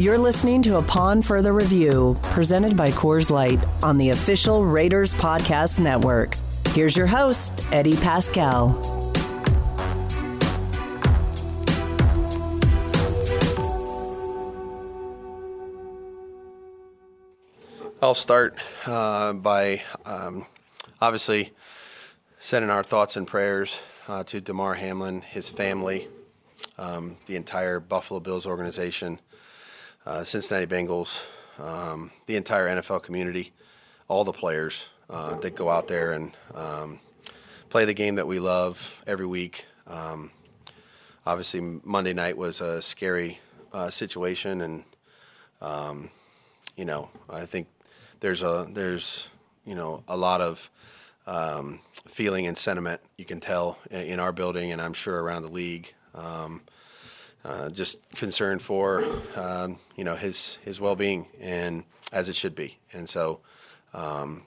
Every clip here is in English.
You're listening to Upon Further Review, presented by Coors Light on the official Raiders Podcast Network. Here's your host, Eddie Paskal. I'll start uh, by um, obviously sending our thoughts and prayers uh, to Damar Hamlin, his family, um, the entire Buffalo Bills organization, uh, Cincinnati Bengals, um, the entire NFL community, all the players uh, that go out there and um, play the game that we love every week. Um, obviously, Monday night was a scary uh, situation, and um, you know, I think there's a there's you know a lot of um, feeling and sentiment you can tell in our building, and I'm sure around the league. Um, uh, just concerned for um, you know his his well-being and as it should be, and so um,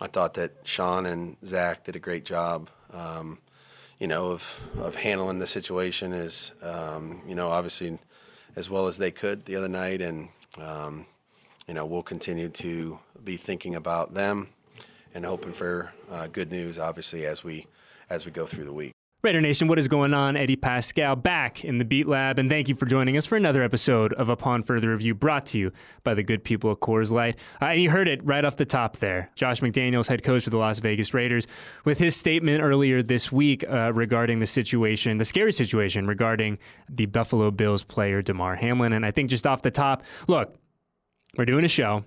I thought that Sean and Zach did a great job. Um, you know of of handling the situation as um, you know obviously as well as they could the other night, and you know, we'll continue to be thinking about them and hoping for uh, good news, obviously, as we as we go through the week. Raider Nation, what is going on? Eddie Paskal back in the Beat Lab, and thank you for joining us for another episode of Upon Further Review brought to you by the good people of Coors Light. Uh, you heard it right off the top there. Josh McDaniels, head coach for the Las Vegas Raiders, with his statement earlier this week uh, regarding the situation, the scary situation regarding the Buffalo Bills player Damar Hamlin. And I think just off the top, look, we're doing a show,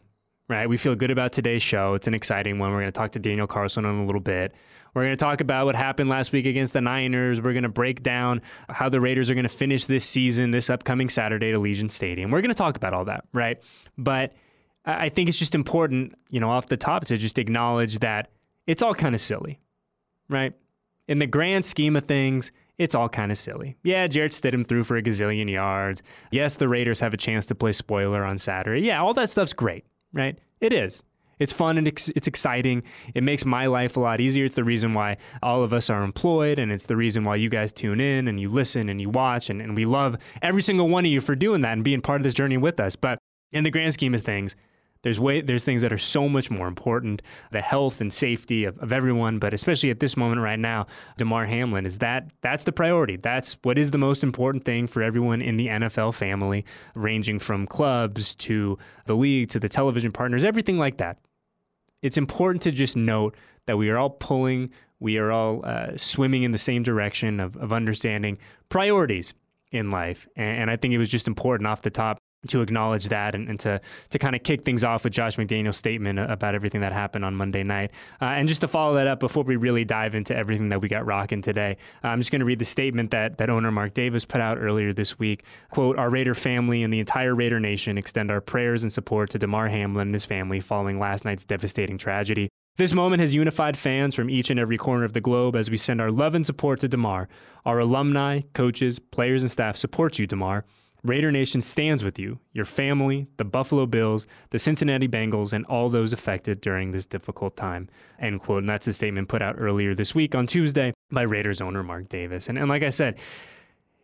right? We feel good about today's show. It's an exciting one. We're going to talk to Daniel Carlson in a little bit. We're going to talk about what happened last week against the Niners. We're going to break down how the Raiders are going to finish this season this upcoming Saturday at Allegiant Stadium. We're going to talk about all that, right? But I think it's just important, you know, off the top to just acknowledge that it's all kind of silly, right? In the grand scheme of things, it's all kind of silly. Yeah, Jarrett Stidham threw for a gazillion yards. Yes, the Raiders have a chance to play spoiler on Saturday. Yeah, all that stuff's great, right? It is. It's fun and it's exciting. It makes my life a lot easier. It's the reason why all of us are employed, and it's the reason why you guys tune in and you listen and you watch, and, and we love every single one of you for doing that and being part of this journey with us. But in the grand scheme of things, there's way there's things that are so much more important the health and safety of, of everyone but especially at this moment right now damar hamlin is that that's the priority that's what is the most important thing for everyone in the nfl family ranging from clubs to the league to the television partners everything like that it's important to just note that we are all pulling we are all uh, swimming in the same direction of, of understanding priorities in life. And, and i think it was just important off the top to acknowledge that and, and, to to kind of kick things off with Josh McDaniels' statement about everything that happened on Monday night. Uh, and just to follow that up before we really dive into everything that we got rocking today, I'm just going to read the statement that that owner Mark Davis put out earlier this week. Quote, our Raider family and the entire Raider Nation extend our prayers and support to Damar Hamlin and his family following last night's devastating tragedy. This moment has unified fans from each and every corner of the globe as we send our love and support to Damar. Our alumni, coaches, players, and staff support you, Damar. Raider Nation stands with you, your family, the Buffalo Bills, the Cincinnati Bengals, and all those affected during this difficult time. End quote. And that's a statement put out earlier this week on Tuesday by Raiders owner Mark Davis. And, and like I said,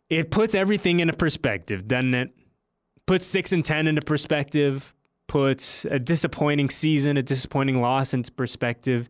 it puts everything into perspective, doesn't it? Puts six and ten into perspective, puts a disappointing season, a disappointing loss into perspective.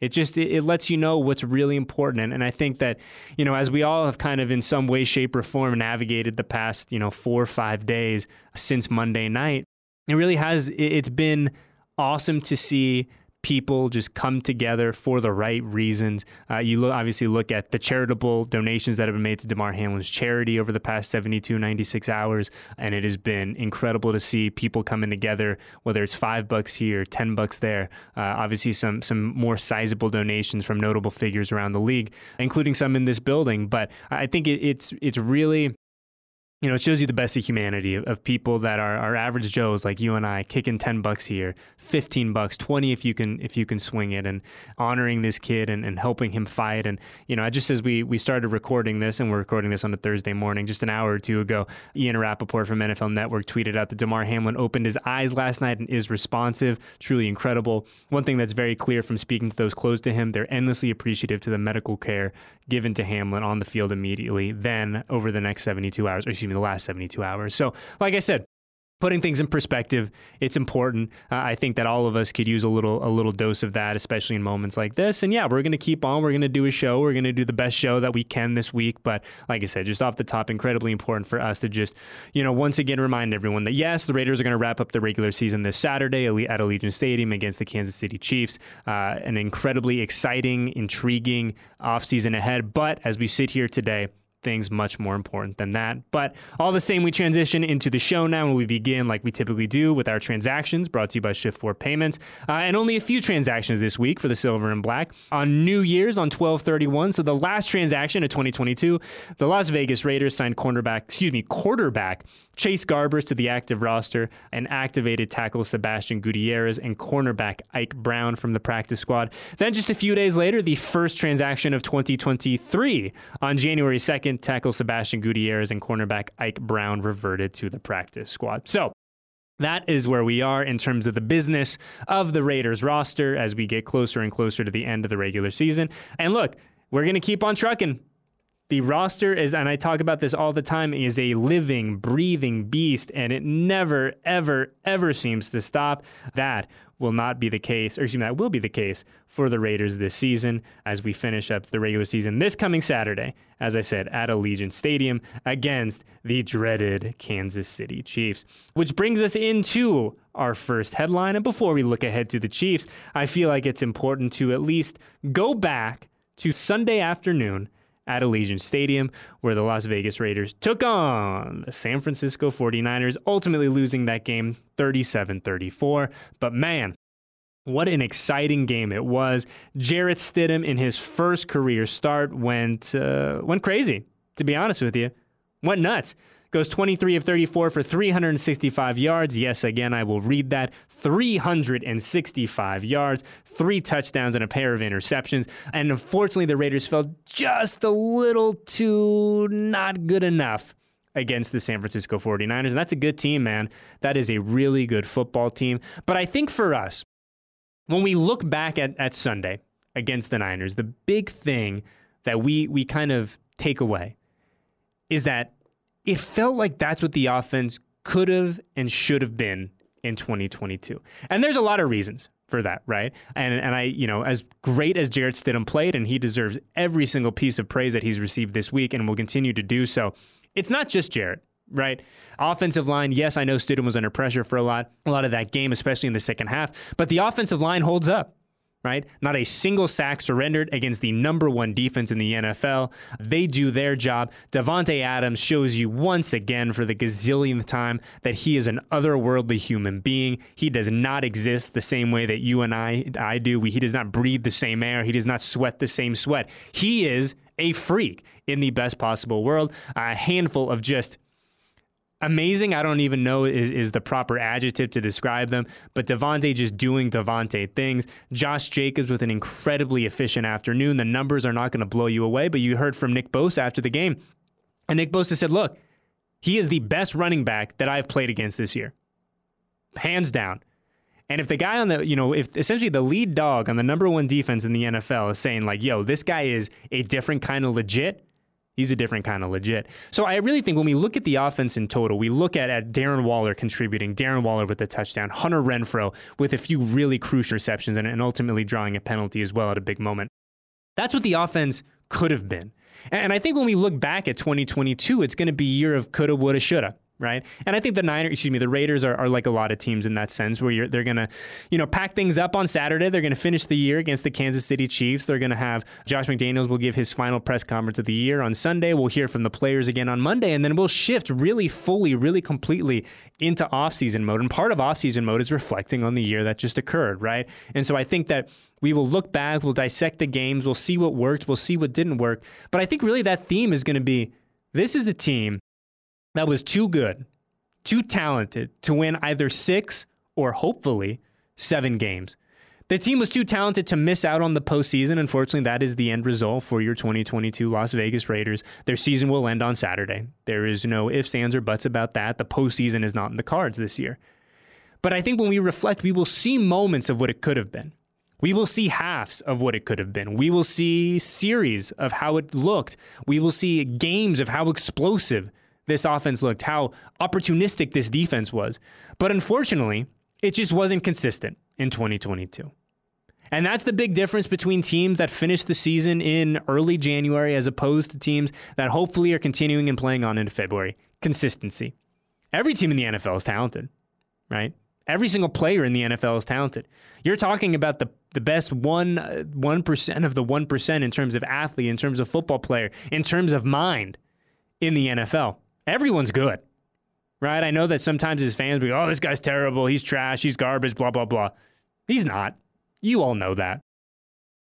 It just it, lets you know what's really important, and, and I think that you know as we all have kind of in some way, shape, or form navigated the past you know four or five days since Monday night, it really has. It's been awesome to see people just come together for the right reasons. Uh, you lo- obviously look at the charitable donations that have been made to Damar Hamlin's charity over the past 72, 96 hours, and it has been incredible to see people coming together, whether it's five bucks here, 10 bucks there. Uh, obviously, some, some more sizable donations from notable figures around the league, including some in this building. But I think it, it's, it's really you know, it shows you the best of humanity of, of, people that are, are average Joes like you and I, kicking ten bucks here, fifteen bucks, twenty if you can if you can swing it, and honoring this kid and, and helping him fight. And you know, just as we we started recording this, and we're recording this on a Thursday morning, just an hour or two ago, Ian Rapoport from NFL Network tweeted out that Damar Hamlin opened his eyes last night and is responsive. Truly incredible. One thing that's very clear from speaking to those close to him, they're endlessly appreciative to the medical care given to Hamlin on the field immediately. Then over the next seventy two hours, or excuse me, the last 72 hours. So, like I said, putting things in perspective it's important. Uh, i think that all of us could use a little a little dose of that especially in moments like this. And yeah we're going to keep on. We're going to do a show. We're going to do the best show that we can this week. But like i said just off the top incredibly important for us to just you know once again remind everyone that yes the raiders are going to wrap up the regular season this saturday at allegiant stadium against the kansas city chiefs. Uh, an incredibly exciting intriguing offseason ahead. But as we sit here today things much more important than that. But all the same, we transition into the show now and we begin like we typically do with our transactions brought to you by Shift4 Payments. Uh, and only a few transactions this week for the silver and black. On New Year's on 1231, so the last transaction of 2022, the Las Vegas Raiders signed cornerback, excuse me, quarterback Chase Garbers to the active roster and activated tackle Sebastian Gutierrez and cornerback Ike Brown from the practice squad. Then just a few days later, the first transaction of 2023 on January 2nd, tackle Sebastian Gutierrez and cornerback Ike Brown reverted to the practice squad. So, that is where we are in terms of the business of the Raiders roster as we get closer and closer to the end of the regular season. And look, we're going to keep on trucking. The roster is, and I talk about this all the time, is a living, breathing beast, and it never, ever, ever seems to stop. That will not be the case, or excuse me, that will be the case for the Raiders this season as we finish up the regular season this coming Saturday, as I said, at Allegiant Stadium against the dreaded Kansas City Chiefs. Which brings us into our first headline. And before we look ahead to the Chiefs, I feel like it's important to at least go back to Sunday afternoon at Allegiant Stadium, where the Las Vegas Raiders took on the San Francisco 49ers, ultimately losing that game 37 34. But man, what an exciting game it was. Jarrett Stidham, in his first career start, went, uh, went crazy, to be honest with you. Went nuts goes 23 of 34 for 365 yards. Yes, again, I will read that. 365 yards, three touchdowns, and a pair of interceptions. And unfortunately, the Raiders felt just a little too not good enough against the San Francisco 49ers. And that's a good team, man. That is a really good football team. But I think for us, when we look back at, at Sunday against the Niners, the big thing that we we kind of take away is that it felt like that's what the offense could have and should have been in 2022. And there's a lot of reasons for that, right? And and I, you know, as great as Jarrett Stidham played, and he deserves every single piece of praise that he's received this week and will continue to do so. It's not just Jarrett, right? Offensive line, yes, I know Stidham was under pressure for a lot, a lot of that game, especially in the second half, but the offensive line holds up right? Not a single sack surrendered against the number one defense in the NFL. They do their job. Davante Adams shows you once again for the gazillionth time that he is an otherworldly human being. He does not exist the same way that you and I I do. he does not breathe the same air. He does not sweat the same sweat. He is a freak in the best possible world. A handful of just amazing, I don't even know is, is the proper adjective to describe them, but Davante just doing Davante things. Josh Jacobs with an incredibly efficient afternoon. The numbers are not going to blow you away, but you heard from Nick Bosa after the game. And Nick Bosa said, look, he is the best running back that I've played against this year. Hands down. And if the guy on the, you know, if essentially the lead dog on the number one defense in the NFL is saying, like, yo, this guy is a different kind of legit, He's a different kind of legit. So I really think when we look at the offense in total, we look at, at Darren Waller contributing, Darren Waller with the touchdown, Hunter Renfrow with a few really crucial receptions and, and ultimately drawing a penalty as well at a big moment. That's what the offense could have been. And I think when we look back at 2022, it's going to be year of coulda, woulda, shoulda right? And I think the Niners, excuse me, the Raiders are, are like a lot of teams in that sense, where they're going to, you know, pack things up on Saturday. They're going to finish the year against the Kansas City Chiefs. They're going to have Josh McDaniels will give his final press conference of the year on Sunday. We'll hear from the players again on Monday, and then we'll shift really fully, really completely into offseason mode. And part of offseason mode is reflecting on the year that just occurred, right? And so I think that we will look back, we'll dissect the games, we'll see what worked, we'll see what didn't work. But I think really that theme is going to be this is a team that was too good, too talented to win either six or hopefully seven games. The team was too talented to miss out on the postseason. Unfortunately, that is the end result for your 2022 Las Vegas Raiders. Their season will end on Saturday. There is no ifs, ands, or buts about that. The postseason is not in the cards this year. But I think when we reflect, we will see moments of what it could have been. We will see halves of what it could have been. We will see series of how it looked. We will see games of how explosive this offense looked, how opportunistic this defense was. But unfortunately, it just wasn't consistent in 2022. And that's the big difference between teams that finish the season in early January as opposed to teams that hopefully are continuing and playing on into February. Consistency. Every team in the NFL is talented, right? Every single player in the NFL is talented. You're talking about the, the best one uh, one percent of the one percent in terms of athlete, in terms of football player, in terms of mind in the NFL. Everyone's good, right? I know that sometimes his fans go, "Oh, this guy's terrible. He's trash. He's garbage." Blah blah blah. He's not. You all know that.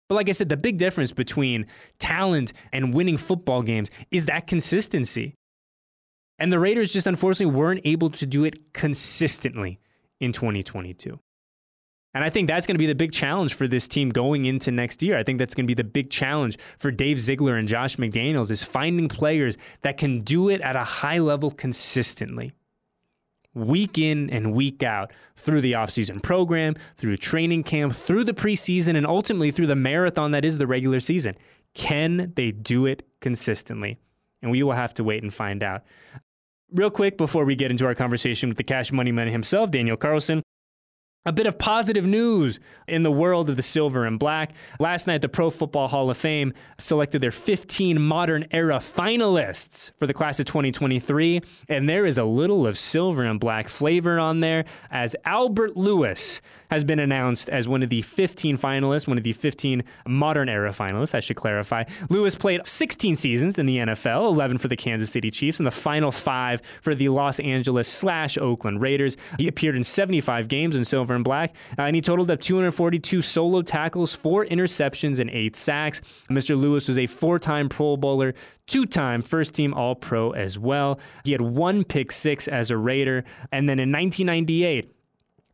But like I said, the big difference between talent and winning football games is that consistency. And the Raiders just unfortunately weren't able to do it consistently in 2022. And I think that's going to be the big challenge for this team going into next year. I think that's going to be the big challenge for Dave Ziegler and Josh McDaniels is finding players that can do it at a high level consistently. Week in and week out through the offseason program, through training camp, through the preseason, and ultimately through the marathon that is the regular season. Can they do it consistently? And we will have to wait and find out. Real quick before we get into our conversation with the cash money man himself, Daniel Carlson, a bit of positive news in the world of the silver and black. Last night, the Pro Football Hall of Fame selected their 15 modern era finalists for the class of 2023. And there is a little of silver and black flavor on there as Albert Lewis has been announced as one of the 15 finalists, one of the 15 modern era finalists, I should clarify. Lewis played 16 seasons in the NFL, 11 for the Kansas City Chiefs, and the final five for the Los Angeles slash Oakland Raiders. He appeared in 75 games in silver and black, uh, and he totaled up 242 solo tackles, four interceptions, and eight sacks. Mr. Lewis was a four time Pro Bowler, two time first team All Pro as well. He had one pick six as a Raider, and then in 1998,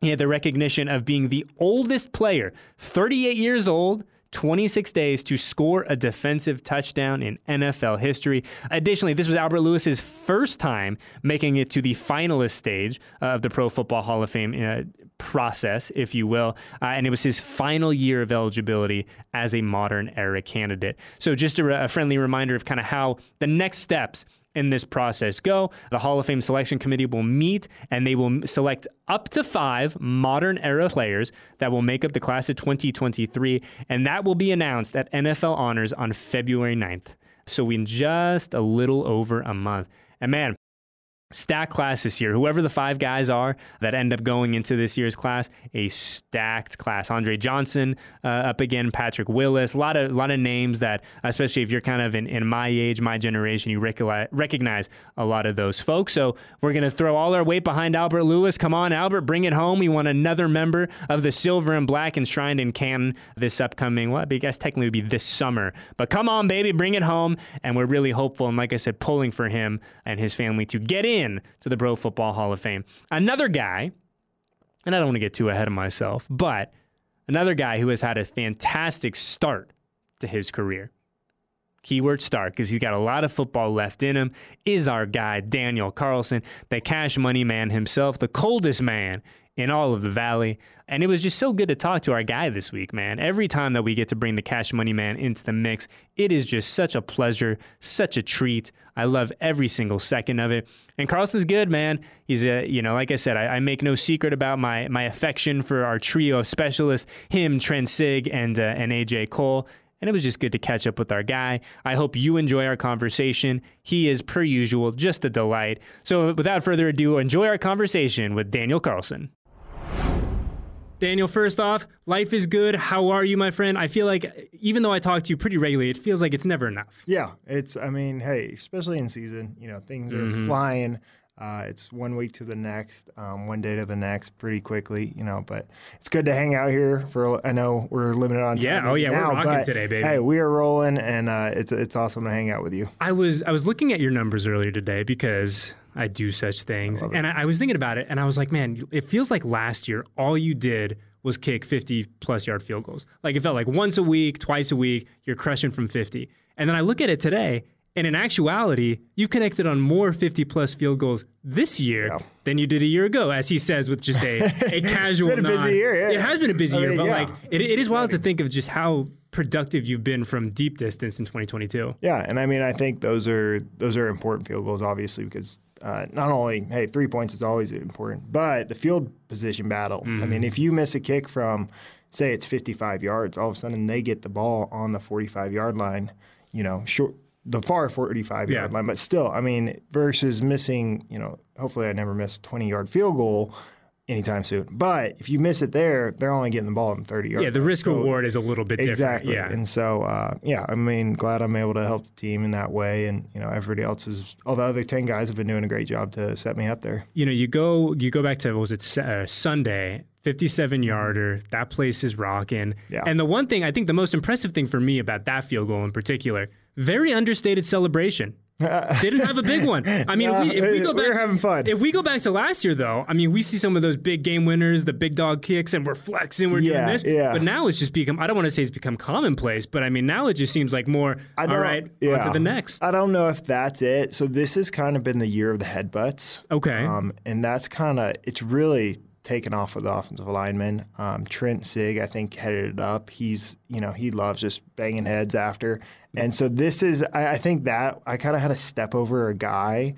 he had the recognition of being the oldest player, 38 years old, 26 days to score a defensive touchdown in NFL history. Additionally, this was Albert Lewis's first time making it to the finalist stage of the Pro Football Hall of Fame uh, process, if you will, uh, and it was his final year of eligibility as a modern era candidate. So, just a, re- a friendly reminder of kind of how the next steps in this process go. The Hall of Fame Selection Committee will meet and they will select up to five modern era players that will make up the class of 2023. And that will be announced at NFL Honors on February 9th. So, in just a little over a month. And man, stacked class this year. Whoever the five guys are that end up going into this year's class, a stacked class. Andre Johnson uh, up again, Patrick Willis, a lot of lot of names that, especially if you're kind of in, in my age, my generation, you recognize a lot of those folks. So we're gonna throw all our weight behind Albert Lewis. Come on, Albert, bring it home. We want another member of the Silver and Black enshrined in Canton this upcoming. Well, I guess technically would be this summer, but come on, baby, bring it home. And we're really hopeful and, like I said, pulling for him and his family to get in in to the Pro Football Hall of Fame. Another guy, and I don't want to get too ahead of myself, but another guy who has had a fantastic start to his career. Keyword start because he's got a lot of football left in him. Is our guy Daniel Carlson, the cash money man himself, the coldest man in all of the valley. And it was just so good to talk to our guy this week, man. Every time that we get to bring the Cash Money Man into the mix, it is just such a pleasure, such a treat. I love every single second of it. And Carlson's good, man. He's a, you know, like I said, I, I make no secret about my my affection for our trio of specialists, him, Trent Sieg, and uh, and AJ Cole. And it was just good to catch up with our guy. I hope you enjoy our conversation. He is, per usual, just a delight. So, without further ado, enjoy our conversation with Daniel Carlson. Daniel, first off, life is good. How are you, my friend? I feel like even though I talk to you pretty regularly, it feels like it's never enough. Yeah, it's. I mean, hey, especially in season, you know, things are mm-hmm. flying. Uh, it's one week to the next, um, one day to the next, pretty quickly, you know. But it's good to hang out here. For I know we're limited on time. Yeah, oh yeah, now, we're rocking today, baby. Hey, we are rolling, and uh, it's it's awesome to hang out with you. I was I was looking at your numbers earlier today because I do such things. And I, I was thinking about it, and I was like, man, it feels like last year all you did was kick 50 plus yard field goals. Like it felt like once a week, twice a week, you're crushing from 50. And then I look at it today, and in actuality, you've connected on more 50 plus field goals this year Yeah. than you did a year ago, as he says with just a, a casual been a busy year, yeah. It has been a busy I year, mean, but yeah. like it, it is wild to think of just how productive you've been from deep distance in 2022. Yeah, and I mean, I think those are those are important field goals, obviously, because uh, not only hey, three points is always important, but the field position battle. I mean, if you miss a kick from, say, it's 55 yards, all of a sudden they get the ball on the 45 yard line, you know, short the far 45 yard Yeah. line, but still, I mean, versus missing, you know, hopefully I never miss a 20 yard field goal anytime soon. But if you miss it there, they're only getting the ball in 30 yards. Yeah, the risk reward is a little bit Exactly. different. Yeah. And so, uh, yeah, I mean, glad I'm able to help the team in that way. And, you know, everybody else is, all the other 10 guys have been doing a great job to set me up there. you know, you go you go back to what was it uh, Sunday, 57 yarder. That place is rocking. Yeah. And the one thing I think the most impressive thing for me about that field goal in particular, very understated celebration. Didn't have a big one. I mean, if, we, if we go back, having fun. If we go back to last year, though, I mean, we see some of those big game winners, the big dog kicks, and we're flexing, we're Yeah, doing this. yeah. But now it's just become. I don't want to say it's become commonplace, but I mean, now it just seems like more. I all don't- on to the next. I don't know if that's it. So this has kind of been the year of the headbutts. Okay. Um, and that's kind of, it's really taken off with the offensive linemen. Um, Trent Sieg, I think, headed it up. He's, you know, he loves just banging heads after. And so this is, I, I think that I kind of had to step over a guy.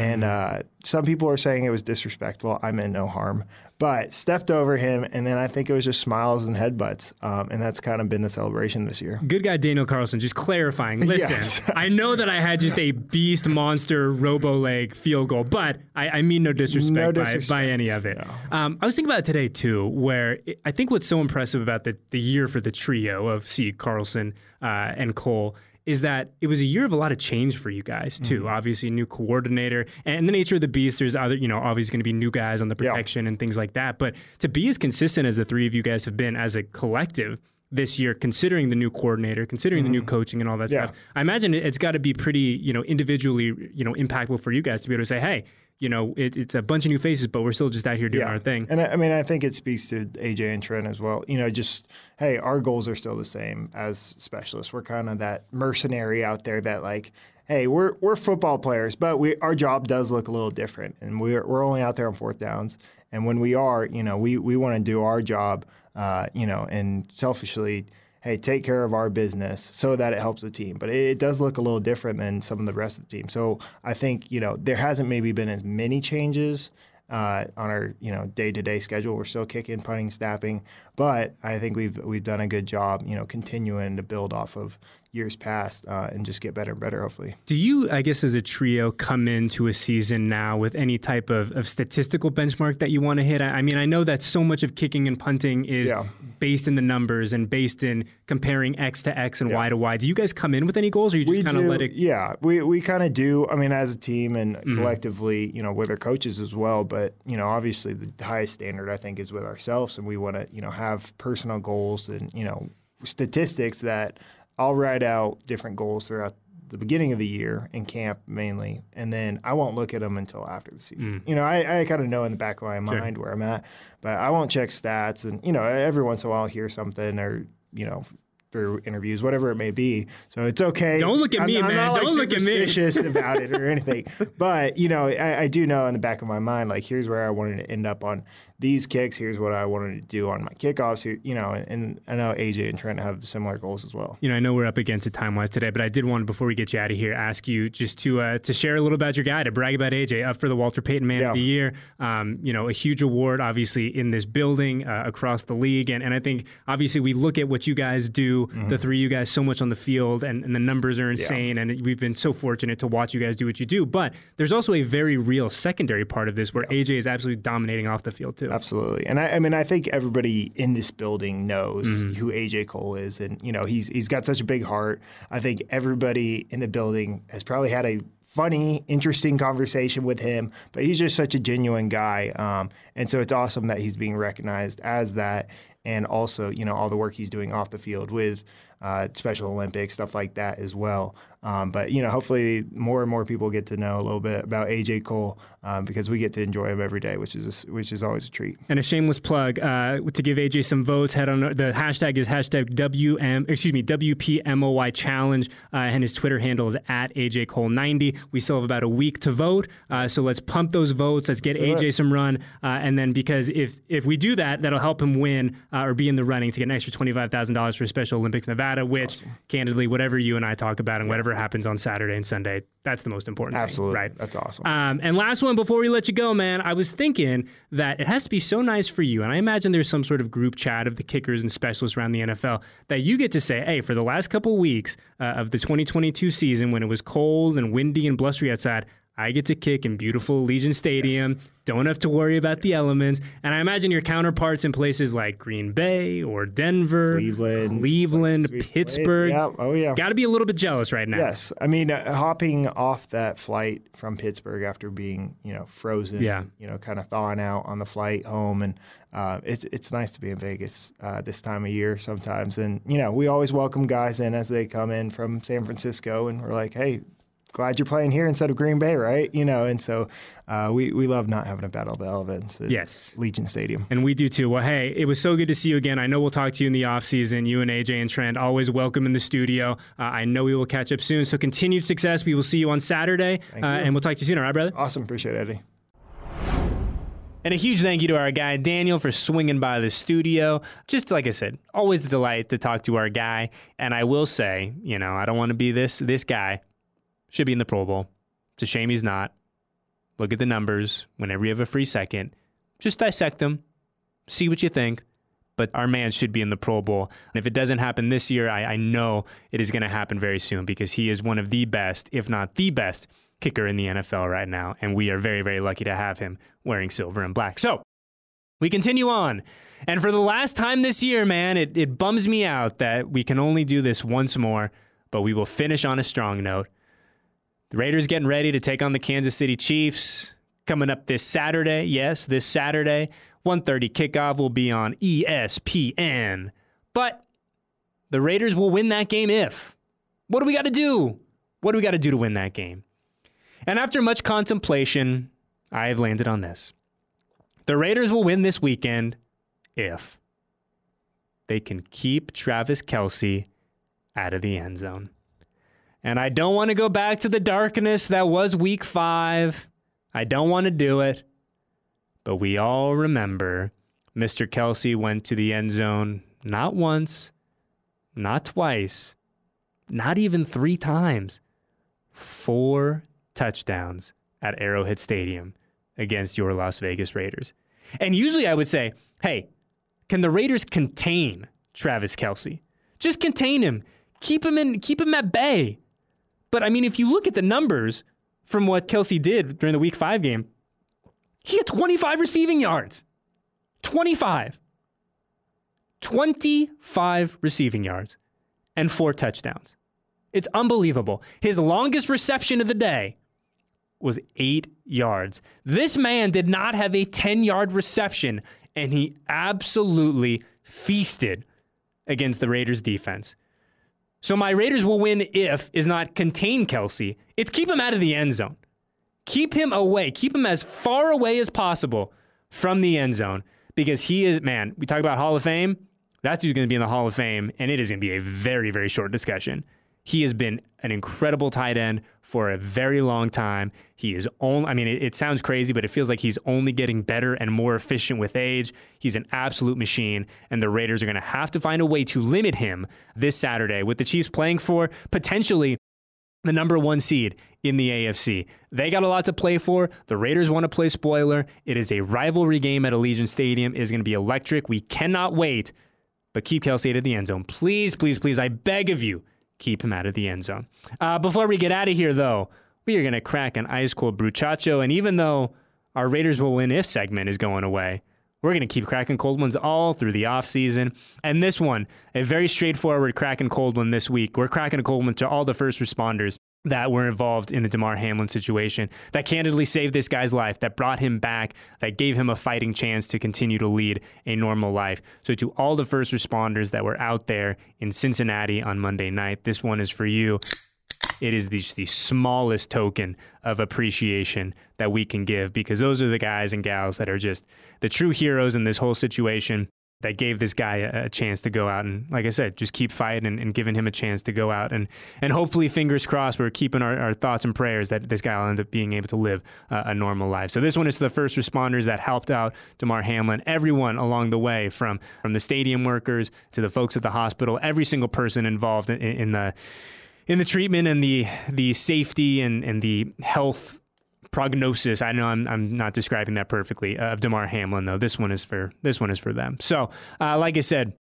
And uh, some people are saying it was disrespectful. I meant no harm. But stepped over him, and then I think it was just smiles and headbutts. Um, and that's kind of been the celebration this year. Good guy Daniel Carlson, just clarifying. Listen, Yes. I know that I had just a beast monster robo leg field goal, but I, I mean no disrespect, No by- disrespect. By, any of it. Um, I was thinking about it today too, where it, I think what's so impressive about the, the year for the trio of C, Carlson, uh, and Cole is that it was a year of a lot of change for you guys too. Mm-hmm. Obviously, new coordinator, and the nature of the beast. There's other, you know, obviously going to be new guys on the Yeah. protection and things like that. But to be as consistent as the three of you guys have been as a collective this year, considering the new coordinator, considering the new coaching and all that Mm-hmm. Yeah. stuff, I imagine it's got to be pretty, you know, individually, you know, impactful for you guys to be able to say, hey, you know, it, it's a bunch of new faces, but we're still just out here doing our thing. And I, I mean, I think it speaks to AJ and Trent as well. You know, just hey, our goals are still the same as specialists. We're kind of that mercenary out there that like, hey, we're we're football players, but we our job does look a little different, and we're we're only out there on fourth downs. And when we are, you know, we we want to do our job, uh, you know, and selfishly. Hey, take care of our business so that it helps the team. But it, does look a little different than some of the rest of the team. So I think you know there hasn't maybe been as many changes uh, on our you know day to day schedule. We're still kicking, punting, snapping, but I think we've we've done a good job, you know, continuing to build off of years past uh, and just get better and better. Hopefully, Do you, I guess, as a trio, come into a season now with any type of, of statistical benchmark that you want to hit? I, I mean, I know that so much of kicking and punting is Yeah. based in the numbers and based in comparing X to X and Y to Y. Do you guys come in with any goals, or you just kind of let it? yeah, we we kind of do. I mean, as a team and Mm-hmm. collectively, you know, with our coaches as well. But you know, obviously, the highest standard I think is with ourselves, and we want to you know have personal goals and you know statistics that I'll write out different goals throughout the beginning of the year in camp mainly, and then I won't look at them until after the Mm. season. You know, I, I kind of know in the back of my mind where I'm at, but I won't check stats. And you know, every once in a while, I'll hear something or you know. Through interviews, whatever it may be, so it's okay. Don't look at I'm- me, I'm man. not, like, Don't look at me. superstitious about it or anything. But you know, I, I do know in the back of my mind, like here's where I wanted to end up on these kicks. Here's what I wanted to do on my kickoffs. Here, you know, and I know AJ and Trent have similar goals as well. You know, I know we're up against it time wise today, but I did want before we get you out of here, ask you just to uh, to share a little about your guy, to brag about AJ, up for the Walter Payton Man Yeah. of the Year. Um, you know, a huge award, obviously, in this building uh, across the league, and and I think obviously we look at what you guys do, Mm-hmm. the three of you guys, so much on the field, and, and the numbers are insane, and we've been so fortunate to watch you guys do what you do. But there's also a very real secondary part of this where AJ is absolutely dominating off the field too. Absolutely, and I, I mean, I think everybody in this building knows Mm-hmm. who AJ Cole is, and you know, he's he's got such a big heart. I think everybody in the building has probably had a funny, interesting conversation with him, but he's just such a genuine guy, um, and so it's awesome that he's being recognized as that, and also, you know, all the work he's doing off the field with. uh, Special Olympics, stuff like that as well. Um, but you know, hopefully, more and more people get to know a little bit about AJ Cole um, because we get to enjoy him every day, which is a, which is always a treat. And a shameless plug uh, to give AJ some votes. Head on the hashtag is hashtag WM excuse me WPMOY challenge, uh, and his Twitter handle is at AJ Cole ninety. We still have about a week to vote, uh, so let's pump those votes. Let's get sure. AJ some run, uh, and then because if if we do that, that'll help him win uh, or be in the running to get an extra twenty five thousand dollars for Special Olympics Nevada. Which, awesome. candidly, whatever you and I talk about and yeah. whatever happens on Saturday and Sunday, that's the most important. Absolutely, thing, right? That's awesome. Um, and last one before we let you go, man. I was thinking that it has to be so nice for you, and I imagine there's some sort of group chat of the kickers and specialists around the NFL that you get to say, "Hey, for the last couple weeks uh, of the 2022 season, when it was cold and windy and blustery outside." I get to kick in beautiful Allegiant Stadium. Yes. Don't have to worry about the elements. And I imagine your counterparts in places like Green Bay or Denver, Cleveland, Cleveland, Pittsburgh. Yeah. Oh, yeah. Got to be a little bit jealous right now. Yes. I mean, uh, hopping off that flight from Pittsburgh after being, you know, frozen, yeah. you know, kind of thawing out on the flight home. And uh, it's, it's nice to be in Vegas uh, this time of year sometimes. And, you know, we always welcome guys in as they come in from San Francisco. And we're like, hey, glad you're playing here instead of Green Bay, right? You know, and so uh, we we love not having a battle of the elements at yes. Allegiant Stadium. And we do too. Well, hey, it was so good to see you again. I know we'll talk to you in the off season. You and AJ and Trent always welcome in the studio. Uh, I know we will catch up soon. So continued success. We will see you on Saturday, uh, and we'll talk to you soon. All right, brother. Awesome. Appreciate it, Eddie. And a huge thank you to our guy Daniel for swinging by the studio. Just like I said, always a delight to talk to our guy. And I will say, you know, I don't want to be this this guy, should be in the Pro Bowl. It's a shame he's not. Look at the numbers whenever you have a free second. Just dissect them, see what you think. But our man should be in the Pro Bowl. And if it doesn't happen this year, I, I know it is going to happen very soon because he is one of the best, if not the best, kicker in the NFL right now. And we are very, very lucky to have him wearing silver and black. So we continue on. And for the last time this year, man, it, it bums me out that we can only do this once more, but we will finish on a strong note. The Raiders getting ready to take on the Kansas City Chiefs coming up this Saturday. Yes, this Saturday. 1:30 kickoff will be on ESPN. But the Raiders will win that game if. What do we got to do? What do we got to do to win that game? And after much contemplation, I have landed on this. The Raiders will win this weekend if they can keep Travis Kelce out of the end zone. And I don't want to go back to the darkness that was week five. I don't want to do it. But we all remember Mr. Kelce went to the end zone not once, not twice, not even three times, four touchdowns at Arrowhead Stadium against your Las Vegas Raiders. And usually I would say, hey, can the Raiders contain Travis Kelce? Just contain him. Keep him in keep him at bay. But I mean, if you look at the numbers from what Kelce did during the week five game, he had 25 receiving yards. 25. 25 receiving yards and four touchdowns. It's unbelievable. His longest reception of the day was eight yards. This man did not have a 10 yard reception, and he absolutely feasted against the Raiders defense. So my Raiders will win if is not contain Kelce. It's keep him out of the end zone. Keep him away. Keep him as far away as possible from the end zone because he is, man, we talk about Hall of Fame. That's who's going to be in the Hall of Fame, and it is going to be a very, very short discussion. He has been an incredible tight end for a very long time. He is only, I mean, it, it, sounds crazy, but it feels like he's only getting better and more efficient with age. He's an absolute machine, and the Raiders are going to have to find a way to limit him this Saturday with the Chiefs playing for potentially the number one seed in the AFC. They got a lot to play for. The Raiders want to play spoiler. It is a rivalry game at Allegiant Stadium. It is going to be electric. We cannot wait. But keep Kelce out of the end zone. Please, please, please, I beg of you keep him out of the end zone. Uh, before we get out of here, though, we are going to crack an ice cold bruchacho. And even though our Raiders will win if segment is going away, we're going to keep cracking cold ones all through the offseason. And this one, a very straightforward cracking cold one this week. We're cracking a cold one to all the first responders that were involved in the Damar Hamlin situation that candidly saved this guy's life, that brought him back, that gave him a fighting chance to continue to lead a normal life. So, to all the first responders that were out there in Cincinnati on Monday night, this one is for you. It is the, the smallest token of appreciation that we can give because those are the guys and gals that are just the true heroes in this whole situation that gave this guy a, a, chance to go out and, like I said, just keep fighting and, and, giving him a chance to go out and and hopefully, fingers crossed, we're keeping our, our thoughts and prayers that this guy will end up being able to live uh, a normal life. So this one is to the first responders that helped out Damar Hamlin, everyone along the way, from from the stadium workers to the folks at the hospital, every single person involved in, in the in the treatment and the the safety and, and the health prognosis. I know I'm, I'm not describing that perfectly of Damar Hamlin though. This one is for this one is for them. So, uh, like I said,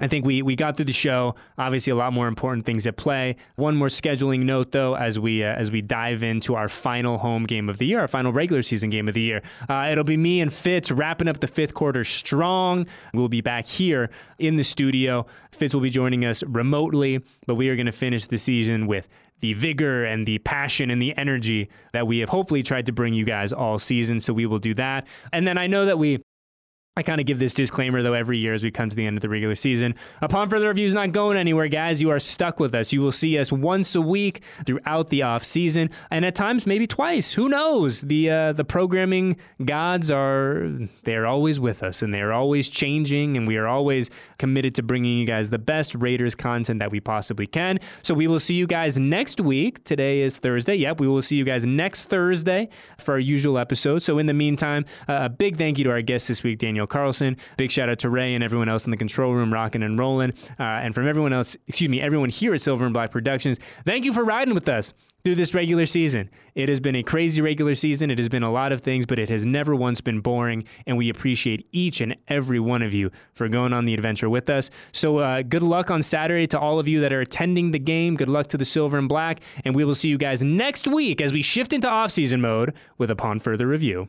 I think we, we got through the show. Obviously, a lot more important things at play. One more scheduling note, though, as we uh, as we dive into our final home game of the year, our final regular season game of the year. Uh, it'll be me and Fitz wrapping up the fifth quarter strong. We'll be back here in the studio. Fitz will be joining us remotely, but we are going to finish the season with the vigor and the passion and the energy that we have hopefully tried to bring you guys all season. So we will do that. And then I know that we I kind of give this disclaimer though every year as we come to the end of the regular season. Upon further review is not going anywhere, guys. You are stuck with us. You will see us once a week throughout the off season, and at times maybe twice. Who knows? The uh, the programming gods are they're always with us, and they are always changing, and we are always committed to bringing you guys the best Raiders content that we possibly can. So we will see you guys next week. Today is Thursday. Yep, we will see you guys next Thursday for our usual episode. So in the meantime, uh, a big thank you to our guest this week, Daniel. Carlson. Big shout out to Ray and everyone else in the control room, rocking and rolling. Uh, and from everyone else, excuse me, everyone here at Silver and Black Productions, thank you for riding with us through this regular season. It has been a crazy regular season. It has been a lot of things, but it has never once been boring. And we appreciate each and every one of you for going on the adventure with us. So, uh, good luck on Saturday to all of you that are attending the game. Good luck to the Silver and Black. And we will see you guys next week as we shift into off-season mode with Upon Further Review.